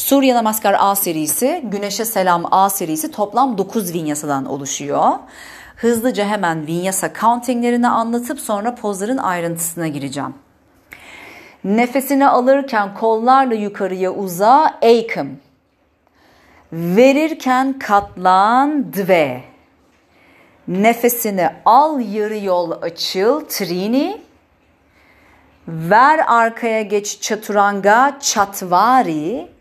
Suriye Namaskar A serisi, Güneşe Selam A serisi toplam 9 vinyasadan oluşuyor. Hızlıca hemen vinyasa countinglerini anlatıp sonra pozların ayrıntısına gireceğim. Nefesini alırken kollarla yukarıya uza, eykım. Verirken katlan, dve. Nefesini al yarı yol açıl, trini. Ver arkaya geç çaturanga, çatvari.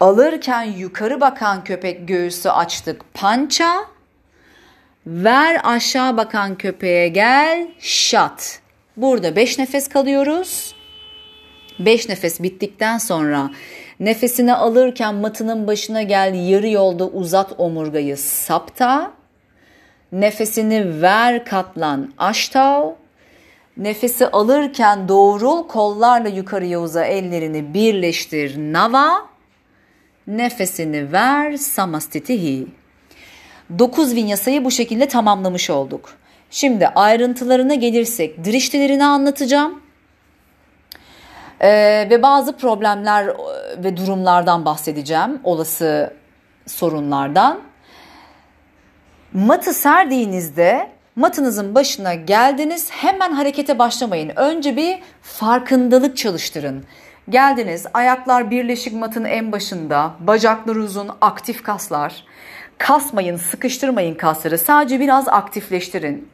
Alırken yukarı bakan köpek göğüsü açtık, pança. Ver aşağı bakan köpeğe gel, şat. Burada 5 nefes kalıyoruz. 5 nefes bittikten sonra nefesini alırken matının başına gel yarı yolda uzat omurgayı sapta. Nefesini ver katlan aştav. Nefesi alırken doğrul kollarla yukarıya uza ellerini birleştir nava. Nefesini ver samastitihi. 9 vinyasayı bu şekilde tamamlamış olduk. Şimdi ayrıntılarına gelirsek diriştilerini anlatacağım. Ee, ve bazı problemler e, ve durumlardan bahsedeceğim. Olası sorunlardan. Matı serdiğinizde matınızın başına geldiniz hemen harekete başlamayın. Önce bir farkındalık çalıştırın. Geldiniz ayaklar birleşik matın en başında, bacaklar uzun, aktif kaslar. Kasmayın, sıkıştırmayın kasları. Sadece biraz aktifleştirin.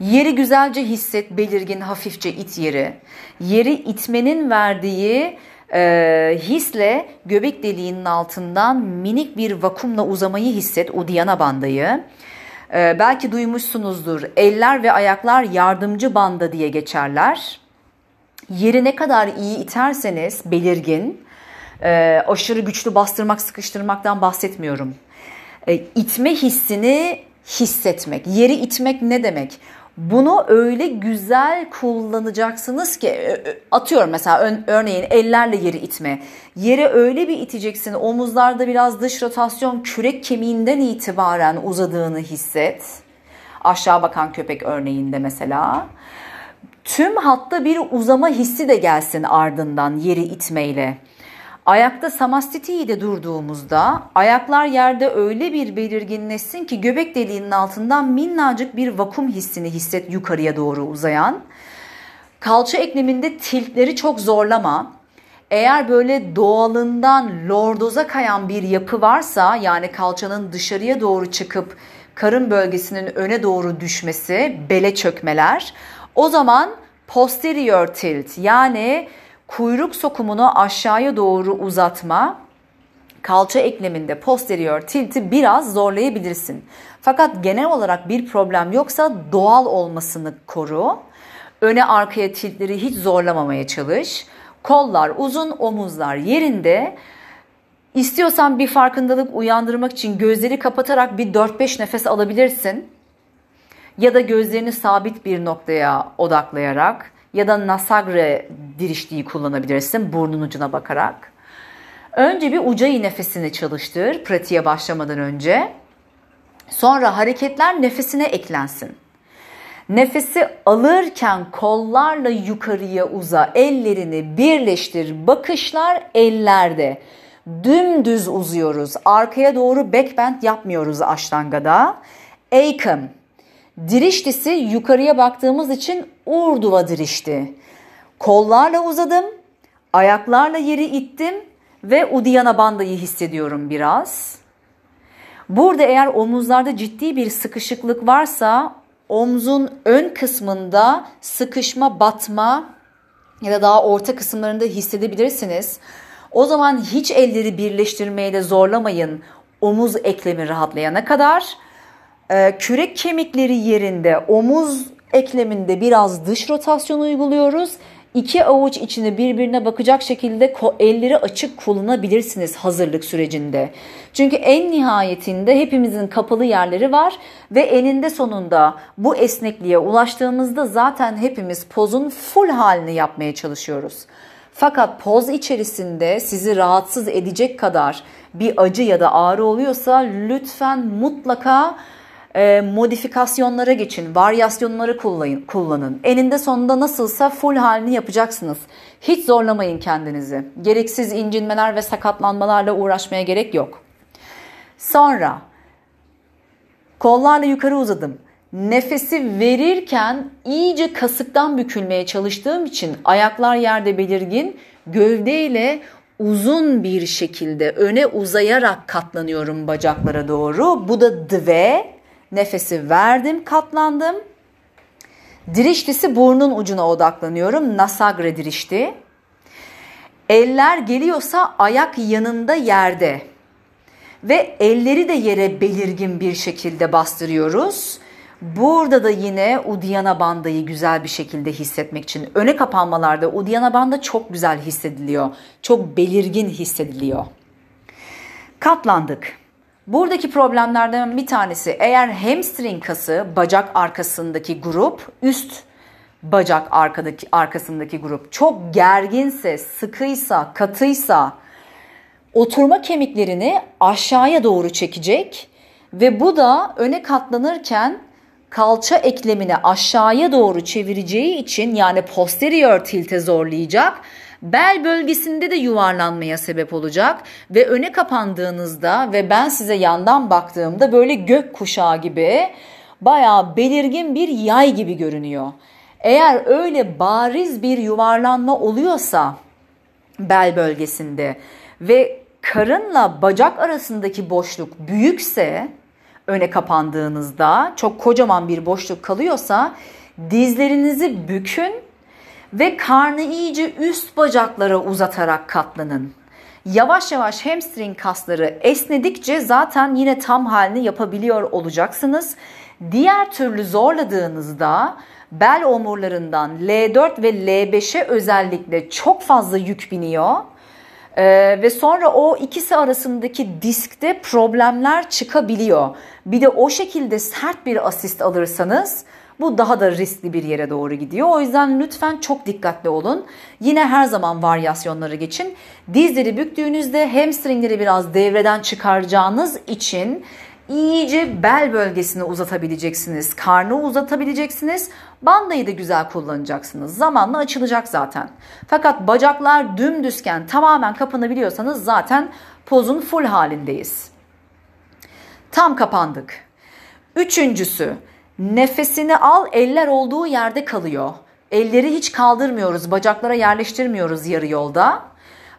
Yeri güzelce hisset, belirgin, hafifçe it yeri. Yeri itmenin verdiği e, hisle göbek deliğinin altından minik bir vakumla uzamayı hisset, Uddiyana bandayı. E, belki duymuşsunuzdur, eller ve ayaklar yardımcı banda diye geçerler. Yeri ne kadar iyi iterseniz belirgin, e, aşırı güçlü bastırmak, sıkıştırmaktan bahsetmiyorum. E, itme hissini hissetmek. Yeri itmek ne demek? Bunu öyle güzel kullanacaksınız ki atıyorum mesela örneğin ellerle yeri itme. Yeri öyle bir iteceksin omuzlarda biraz dış rotasyon kürek kemiğinden itibaren uzadığını hisset. Aşağı bakan köpek örneğinde mesela. Tüm hatta bir uzama hissi de gelsin ardından yeri itmeyle. Ayakta samastiti'de durduğumuzda ayaklar yerde öyle bir belirginleşsin ki göbek deliğinin altından minnacık bir vakum hissini hisset yukarıya doğru uzayan. Kalça ekleminde tiltleri çok zorlama. Eğer böyle doğalından lordoza kayan bir yapı varsa yani kalçanın dışarıya doğru çıkıp karın bölgesinin öne doğru düşmesi, bele çökmeler o zaman posterior tilt yani kuyruk sokumunu aşağıya doğru uzatma kalça ekleminde posterior tilti biraz zorlayabilirsin. Fakat genel olarak bir problem yoksa doğal olmasını koru. Öne arkaya tiltleri hiç zorlamamaya çalış. Kollar uzun, omuzlar yerinde. İstiyorsan bir farkındalık uyandırmak için gözleri kapatarak bir 4-5 nefes alabilirsin. Ya da gözlerini sabit bir noktaya odaklayarak ya da nasagre diriştiği kullanabilirsin burnun ucuna bakarak. Önce bir ucayı nefesini çalıştır pratiğe başlamadan önce. Sonra hareketler nefesine eklensin. Nefesi alırken kollarla yukarıya uza, ellerini birleştir. Bakışlar ellerde. Dümdüz uzuyoruz. Arkaya doğru backbend yapmıyoruz aştangada. Eykım. Diriştisi yukarıya baktığımız için urduva dirişti. Kollarla uzadım, ayaklarla yeri ittim ve Udiyana bandayı hissediyorum biraz. Burada eğer omuzlarda ciddi bir sıkışıklık varsa omzun ön kısmında sıkışma, batma ya da daha orta kısımlarında hissedebilirsiniz. O zaman hiç elleri birleştirmeye de zorlamayın omuz eklemi rahatlayana kadar. Ee, kürek kemikleri yerinde omuz ekleminde biraz dış rotasyon uyguluyoruz. İki avuç içini birbirine bakacak şekilde elleri açık kullanabilirsiniz hazırlık sürecinde. Çünkü en nihayetinde hepimizin kapalı yerleri var ve eninde sonunda bu esnekliğe ulaştığımızda zaten hepimiz pozun full halini yapmaya çalışıyoruz. Fakat poz içerisinde sizi rahatsız edecek kadar bir acı ya da ağrı oluyorsa lütfen mutlaka e, modifikasyonlara geçin, varyasyonları kullanın. Eninde sonunda nasılsa full halini yapacaksınız. Hiç zorlamayın kendinizi. Gereksiz incinmeler ve sakatlanmalarla uğraşmaya gerek yok. Sonra kollarla yukarı uzadım. Nefesi verirken iyice kasıktan bükülmeye çalıştığım için ayaklar yerde belirgin, gövdeyle uzun bir şekilde öne uzayarak katlanıyorum bacaklara doğru. Bu da dve. Nefesi verdim, katlandım. Diriştisi burnun ucuna odaklanıyorum. Nasagre dirişti. Eller geliyorsa ayak yanında yerde. Ve elleri de yere belirgin bir şekilde bastırıyoruz. Burada da yine Uddiyana bandayı güzel bir şekilde hissetmek için öne kapanmalarda Uddiyana banda çok güzel hissediliyor. Çok belirgin hissediliyor. Katlandık. Buradaki problemlerden bir tanesi eğer hamstring kası bacak arkasındaki grup üst bacak arkadaki arkasındaki grup çok gerginse, sıkıysa, katıysa oturma kemiklerini aşağıya doğru çekecek ve bu da öne katlanırken kalça eklemini aşağıya doğru çevireceği için yani posterior tilte zorlayacak. Bel bölgesinde de yuvarlanmaya sebep olacak ve öne kapandığınızda ve ben size yandan baktığımda böyle gök kuşağı gibi bayağı belirgin bir yay gibi görünüyor. Eğer öyle bariz bir yuvarlanma oluyorsa bel bölgesinde ve karınla bacak arasındaki boşluk büyükse öne kapandığınızda çok kocaman bir boşluk kalıyorsa dizlerinizi bükün ve karnı iyice üst bacaklara uzatarak katlanın. Yavaş yavaş hamstring kasları esnedikçe zaten yine tam halini yapabiliyor olacaksınız. Diğer türlü zorladığınızda bel omurlarından L4 ve L5'e özellikle çok fazla yük biniyor. Ee, ve sonra o ikisi arasındaki diskte problemler çıkabiliyor. Bir de o şekilde sert bir asist alırsanız bu daha da riskli bir yere doğru gidiyor. O yüzden lütfen çok dikkatli olun. Yine her zaman varyasyonlara geçin. Dizleri büktüğünüzde hamstringleri biraz devreden çıkaracağınız için iyice bel bölgesini uzatabileceksiniz. Karnı uzatabileceksiniz. Bandayı da güzel kullanacaksınız. Zamanla açılacak zaten. Fakat bacaklar dümdüzken tamamen kapanabiliyorsanız zaten pozun full halindeyiz. Tam kapandık. Üçüncüsü nefesini al eller olduğu yerde kalıyor. Elleri hiç kaldırmıyoruz, bacaklara yerleştirmiyoruz yarı yolda.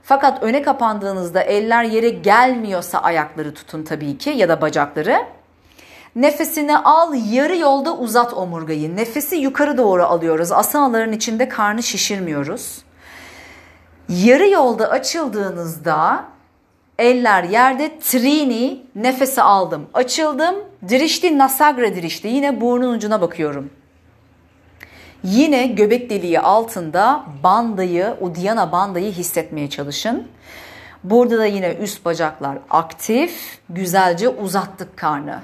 Fakat öne kapandığınızda eller yere gelmiyorsa ayakları tutun tabii ki ya da bacakları. Nefesini al, yarı yolda uzat omurgayı. Nefesi yukarı doğru alıyoruz. Asanaların içinde karnı şişirmiyoruz. Yarı yolda açıldığınızda eller yerde trini nefesi aldım. Açıldım. Dirişti nasagra dirişti. Yine burnun ucuna bakıyorum. Yine göbek deliği altında bandayı, Uddiyana bandayı hissetmeye çalışın. Burada da yine üst bacaklar aktif. Güzelce uzattık karnı.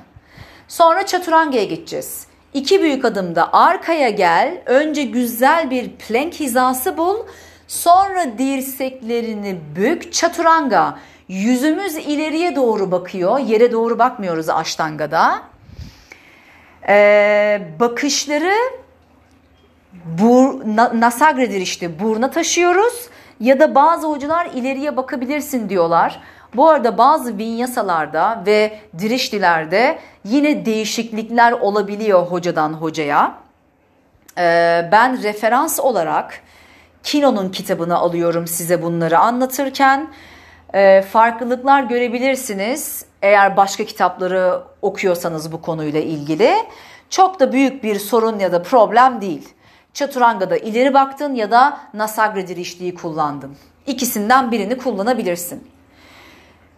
Sonra çaturangaya geçeceğiz. İki büyük adımda arkaya gel. Önce güzel bir plank hizası bul. Sonra dirseklerini bük. Çaturanga. Yüzümüz ileriye doğru bakıyor. Yere doğru bakmıyoruz aştangada. Ee, bakışları bur, na, nasagredir işte buruna taşıyoruz. Ya da bazı hocalar ileriye bakabilirsin diyorlar. Bu arada bazı vinyasalarda ve dirişlilerde yine değişiklikler olabiliyor hocadan hocaya. Ee, ben referans olarak Kino'nun kitabını alıyorum size bunları anlatırken. Ee, farklılıklar görebilirsiniz eğer başka kitapları okuyorsanız bu konuyla ilgili. Çok da büyük bir sorun ya da problem değil. Çaturanga'da ileri baktın ya da Nasagre dirişliği kullandın. İkisinden birini kullanabilirsin.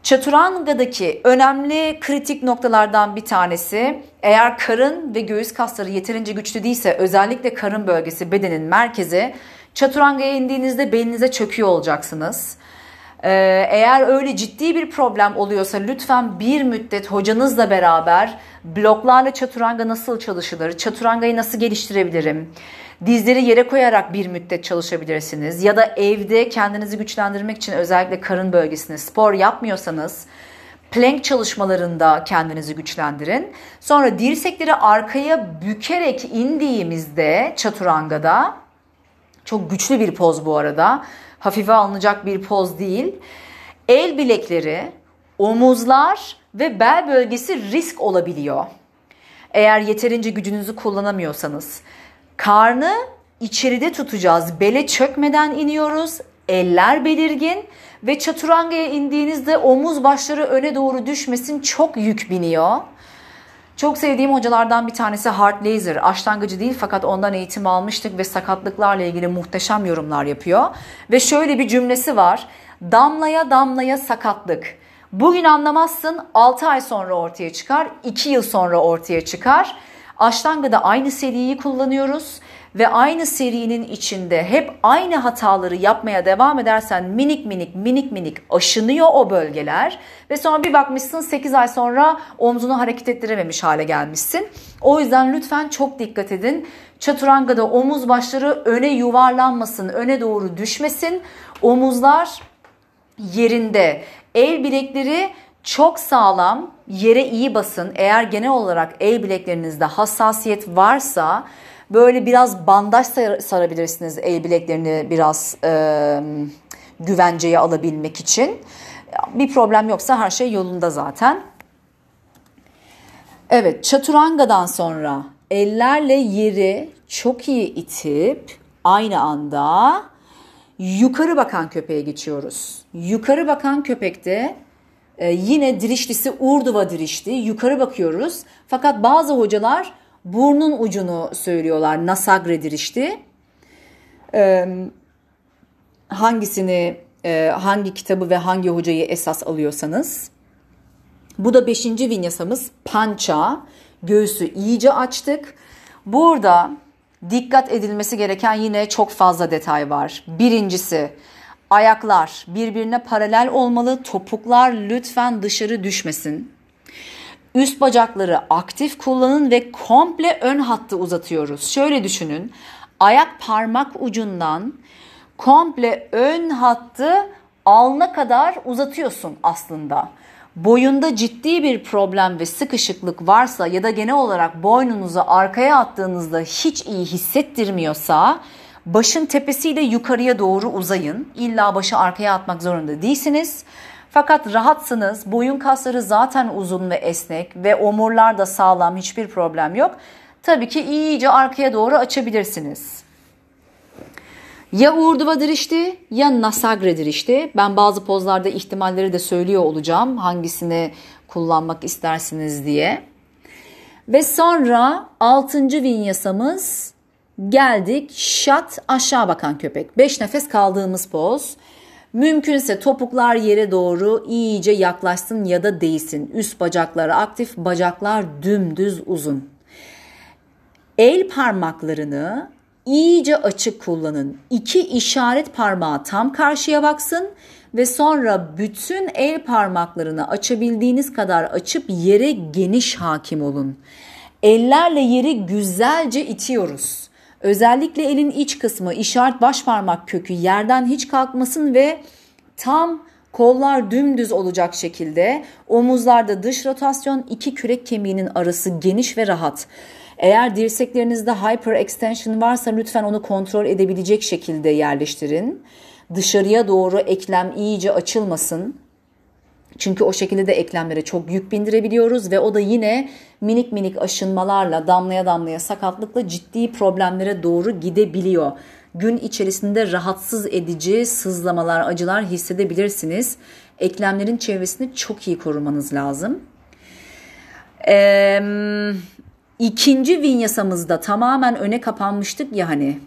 Çaturanga'daki önemli kritik noktalardan bir tanesi eğer karın ve göğüs kasları yeterince güçlü değilse özellikle karın bölgesi bedenin merkezi çaturangaya indiğinizde belinize çöküyor olacaksınız. Ee, eğer öyle ciddi bir problem oluyorsa lütfen bir müddet hocanızla beraber bloklarla çaturanga nasıl çalışılır, çaturangayı nasıl geliştirebilirim, dizleri yere koyarak bir müddet çalışabilirsiniz ya da evde kendinizi güçlendirmek için özellikle karın bölgesinde spor yapmıyorsanız Plank çalışmalarında kendinizi güçlendirin. Sonra dirsekleri arkaya bükerek indiğimizde çaturangada çok güçlü bir poz bu arada. Hafife alınacak bir poz değil. El bilekleri, omuzlar ve bel bölgesi risk olabiliyor. Eğer yeterince gücünüzü kullanamıyorsanız. Karnı içeride tutacağız. Bele çökmeden iniyoruz. Eller belirgin ve çaturangaya indiğinizde omuz başları öne doğru düşmesin çok yük biniyor. Çok sevdiğim hocalardan bir tanesi Hart Laser. Aşlangıcı değil fakat ondan eğitim almıştık ve sakatlıklarla ilgili muhteşem yorumlar yapıyor. Ve şöyle bir cümlesi var. Damlaya damlaya sakatlık. Bugün anlamazsın 6 ay sonra ortaya çıkar, 2 yıl sonra ortaya çıkar. Aştanga'da aynı seriyi kullanıyoruz ve aynı serinin içinde hep aynı hataları yapmaya devam edersen minik minik minik minik aşınıyor o bölgeler ve sonra bir bakmışsın 8 ay sonra omzunu hareket ettirememiş hale gelmişsin. O yüzden lütfen çok dikkat edin. Çaturanga'da omuz başları öne yuvarlanmasın, öne doğru düşmesin. Omuzlar yerinde. El bilekleri çok sağlam, yere iyi basın. Eğer genel olarak el bileklerinizde hassasiyet varsa böyle biraz bandaj sarabilirsiniz el bileklerini biraz e, güvenceye alabilmek için. Bir problem yoksa her şey yolunda zaten. Evet, çaturanga'dan sonra ellerle yeri çok iyi itip aynı anda yukarı bakan köpeğe geçiyoruz. Yukarı bakan köpekte e, yine dirişlisi urduva dirişti. Yukarı bakıyoruz. Fakat bazı hocalar burnun ucunu söylüyorlar. Nasagre dirişti. E, hangisini, e, hangi kitabı ve hangi hocayı esas alıyorsanız. Bu da beşinci vinyasamız pança. Göğsü iyice açtık. Burada dikkat edilmesi gereken yine çok fazla detay var. Birincisi ayaklar birbirine paralel olmalı. Topuklar lütfen dışarı düşmesin. Üst bacakları aktif kullanın ve komple ön hattı uzatıyoruz. Şöyle düşünün. Ayak parmak ucundan komple ön hattı alna kadar uzatıyorsun aslında boyunda ciddi bir problem ve sıkışıklık varsa ya da genel olarak boynunuzu arkaya attığınızda hiç iyi hissettirmiyorsa başın tepesiyle yukarıya doğru uzayın. İlla başı arkaya atmak zorunda değilsiniz. Fakat rahatsınız, boyun kasları zaten uzun ve esnek ve omurlar da sağlam, hiçbir problem yok. Tabii ki iyice arkaya doğru açabilirsiniz. Ya Urduva dirişti ya Nasagre dirişti. Ben bazı pozlarda ihtimalleri de söylüyor olacağım. Hangisini kullanmak istersiniz diye. Ve sonra 6. vinyasamız geldik. Şat aşağı bakan köpek. 5 nefes kaldığımız poz. Mümkünse topuklar yere doğru iyice yaklaşsın ya da değsin. Üst bacakları aktif, bacaklar dümdüz uzun. El parmaklarını iyice açık kullanın. İki işaret parmağı tam karşıya baksın ve sonra bütün el parmaklarını açabildiğiniz kadar açıp yere geniş hakim olun. Ellerle yeri güzelce itiyoruz. Özellikle elin iç kısmı işaret baş parmak kökü yerden hiç kalkmasın ve tam kollar dümdüz olacak şekilde omuzlarda dış rotasyon iki kürek kemiğinin arası geniş ve rahat. Eğer dirseklerinizde hyper extension varsa lütfen onu kontrol edebilecek şekilde yerleştirin. Dışarıya doğru eklem iyice açılmasın. Çünkü o şekilde de eklemlere çok yük bindirebiliyoruz ve o da yine minik minik aşınmalarla damlaya damlaya sakatlıkla ciddi problemlere doğru gidebiliyor. Gün içerisinde rahatsız edici sızlamalar, acılar hissedebilirsiniz. Eklemlerin çevresini çok iyi korumanız lazım. Ee, İkinci vinyasamızda tamamen öne kapanmıştık ya hani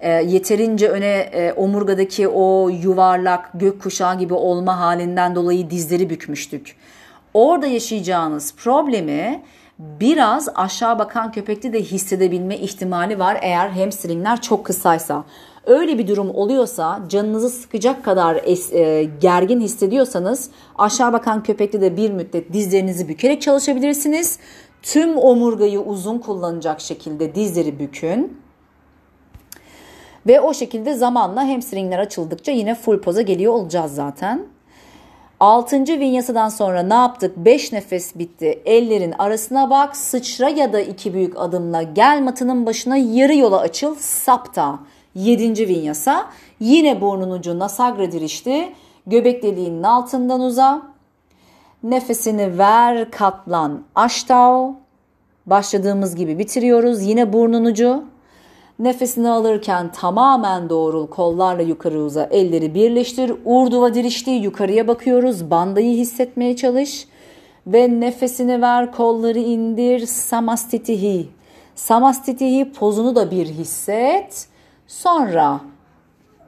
e, yeterince öne e, omurgadaki o yuvarlak gökkuşağı gibi olma halinden dolayı dizleri bükmüştük. Orada yaşayacağınız problemi biraz aşağı bakan köpekte de hissedebilme ihtimali var eğer hamstringler çok kısaysa. Öyle bir durum oluyorsa canınızı sıkacak kadar es, e, gergin hissediyorsanız aşağı bakan köpekte de bir müddet dizlerinizi bükerek çalışabilirsiniz. Tüm omurgayı uzun kullanacak şekilde dizleri bükün. Ve o şekilde zamanla hamstringler açıldıkça yine full poza geliyor olacağız zaten. Altıncı vinyasadan sonra ne yaptık? Beş nefes bitti. Ellerin arasına bak. Sıçra ya da iki büyük adımla gel matının başına yarı yola açıl. Sapta. Yedinci vinyasa. Yine burnun ucu nasagra dirişti. Göbek deliğinin altından uza. Nefesini ver katlan. Aştao. Başladığımız gibi bitiriyoruz. Yine burnun ucu. Nefesini alırken tamamen doğrul kollarla yukarı uza elleri birleştir. Urduva dirişti yukarıya bakıyoruz. Bandayı hissetmeye çalış. Ve nefesini ver kolları indir. Samastitihi. Samastitihi pozunu da bir hisset. Sonra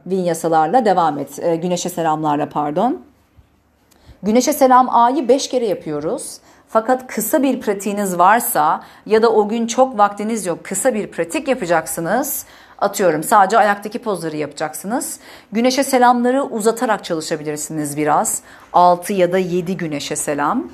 vinyasalarla devam et. E, güneşe selamlarla pardon. Güneşe selam A'yı 5 kere yapıyoruz. Fakat kısa bir pratiğiniz varsa ya da o gün çok vaktiniz yok kısa bir pratik yapacaksınız. Atıyorum sadece ayaktaki pozları yapacaksınız. Güneşe selamları uzatarak çalışabilirsiniz biraz. 6 ya da 7 güneşe selam.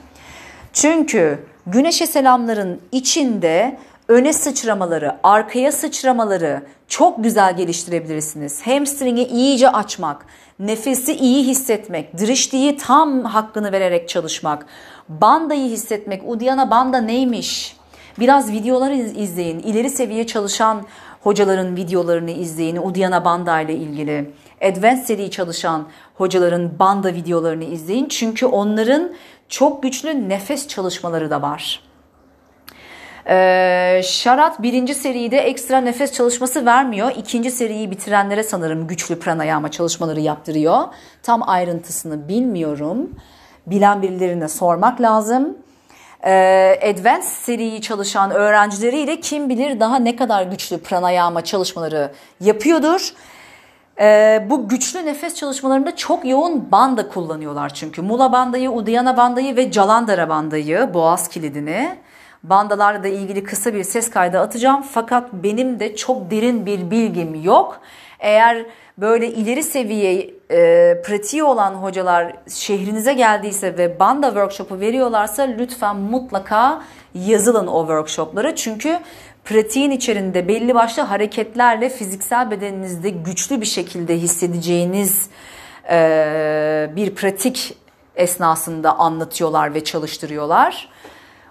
Çünkü güneşe selamların içinde öne sıçramaları, arkaya sıçramaları çok güzel geliştirebilirsiniz. Hamstring'i iyice açmak, nefesi iyi hissetmek, driştiyi tam hakkını vererek çalışmak, bandayı hissetmek, Uddiyana banda neymiş? Biraz videoları izleyin. İleri seviye çalışan hocaların videolarını izleyin. Uddiyana banda ile ilgili. Advanced seri çalışan hocaların banda videolarını izleyin. Çünkü onların çok güçlü nefes çalışmaları da var. Ee, Şarat birinci seride ekstra nefes çalışması vermiyor. İkinci seriyi bitirenlere sanırım güçlü pranayama çalışmaları yaptırıyor. Tam ayrıntısını bilmiyorum. Bilen birilerine sormak lazım. Ee, Advanced seriyi çalışan öğrencileriyle kim bilir daha ne kadar güçlü pranayama çalışmaları yapıyordur. Ee, bu güçlü nefes çalışmalarında çok yoğun banda kullanıyorlar çünkü. Mula bandayı, Udiyana bandayı ve Jalandhara bandayı, boğaz kilidini. Bandalarla da ilgili kısa bir ses kaydı atacağım. Fakat benim de çok derin bir bilgim yok. Eğer böyle ileri seviye e, pratiği olan hocalar şehrinize geldiyse ve banda workshop'u veriyorlarsa lütfen mutlaka yazılın o workshop'ları. Çünkü pratiğin içerisinde belli başlı hareketlerle fiziksel bedeninizde güçlü bir şekilde hissedeceğiniz e, bir pratik esnasında anlatıyorlar ve çalıştırıyorlar.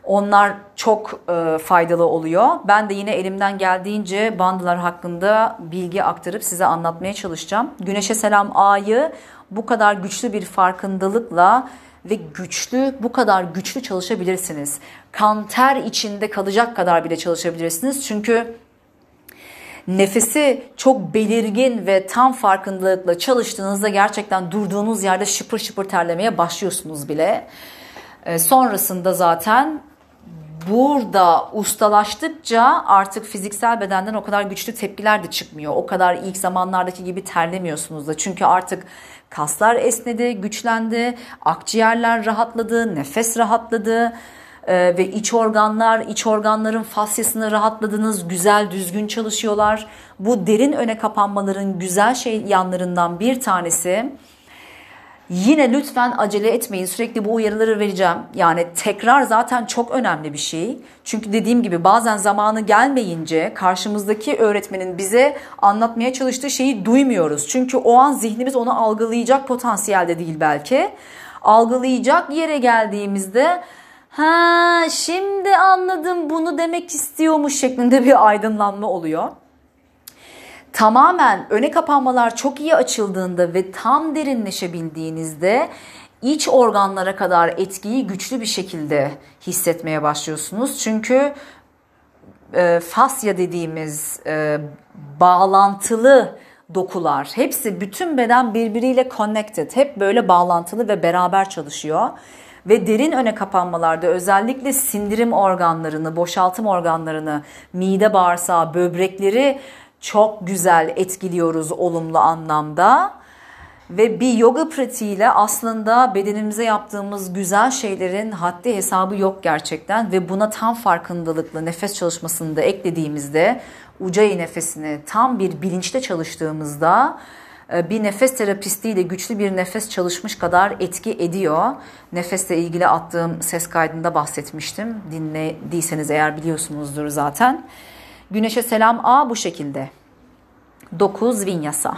Onlar çok e, faydalı oluyor. Ben de yine elimden geldiğince bandılar hakkında bilgi aktarıp size anlatmaya çalışacağım. Güneşe Selam A'yı bu kadar güçlü bir farkındalıkla ve güçlü, bu kadar güçlü çalışabilirsiniz. Kanter içinde kalacak kadar bile çalışabilirsiniz. Çünkü nefesi çok belirgin ve tam farkındalıkla çalıştığınızda gerçekten durduğunuz yerde şıpır şıpır terlemeye başlıyorsunuz bile. E, sonrasında zaten burada ustalaştıkça artık fiziksel bedenden o kadar güçlü tepkiler de çıkmıyor. O kadar ilk zamanlardaki gibi terlemiyorsunuz da. Çünkü artık kaslar esnedi, güçlendi, akciğerler rahatladı, nefes rahatladı ee, ve iç organlar, iç organların fasyasını rahatladınız, güzel düzgün çalışıyorlar. Bu derin öne kapanmaların güzel şey yanlarından bir tanesi Yine lütfen acele etmeyin. Sürekli bu uyarıları vereceğim. Yani tekrar zaten çok önemli bir şey. Çünkü dediğim gibi bazen zamanı gelmeyince karşımızdaki öğretmenin bize anlatmaya çalıştığı şeyi duymuyoruz. Çünkü o an zihnimiz onu algılayacak potansiyelde değil belki. Algılayacak yere geldiğimizde ha şimdi anladım bunu demek istiyormuş şeklinde bir aydınlanma oluyor tamamen öne kapanmalar çok iyi açıldığında ve tam derinleşebildiğinizde iç organlara kadar etkiyi güçlü bir şekilde hissetmeye başlıyorsunuz. Çünkü e, fasya dediğimiz e, bağlantılı dokular hepsi bütün beden birbiriyle connected. Hep böyle bağlantılı ve beraber çalışıyor. Ve derin öne kapanmalarda özellikle sindirim organlarını, boşaltım organlarını, mide bağırsağı, böbrekleri çok güzel etkiliyoruz olumlu anlamda. Ve bir yoga pratiğiyle aslında bedenimize yaptığımız güzel şeylerin haddi hesabı yok gerçekten. Ve buna tam farkındalıkla nefes çalışmasını da eklediğimizde ucayı nefesini tam bir bilinçte çalıştığımızda e, bir nefes terapistiyle güçlü bir nefes çalışmış kadar etki ediyor. Nefesle ilgili attığım ses kaydında bahsetmiştim. Dinlediyseniz eğer biliyorsunuzdur zaten. Güneşe selam A bu şekilde. 9 vinyasa.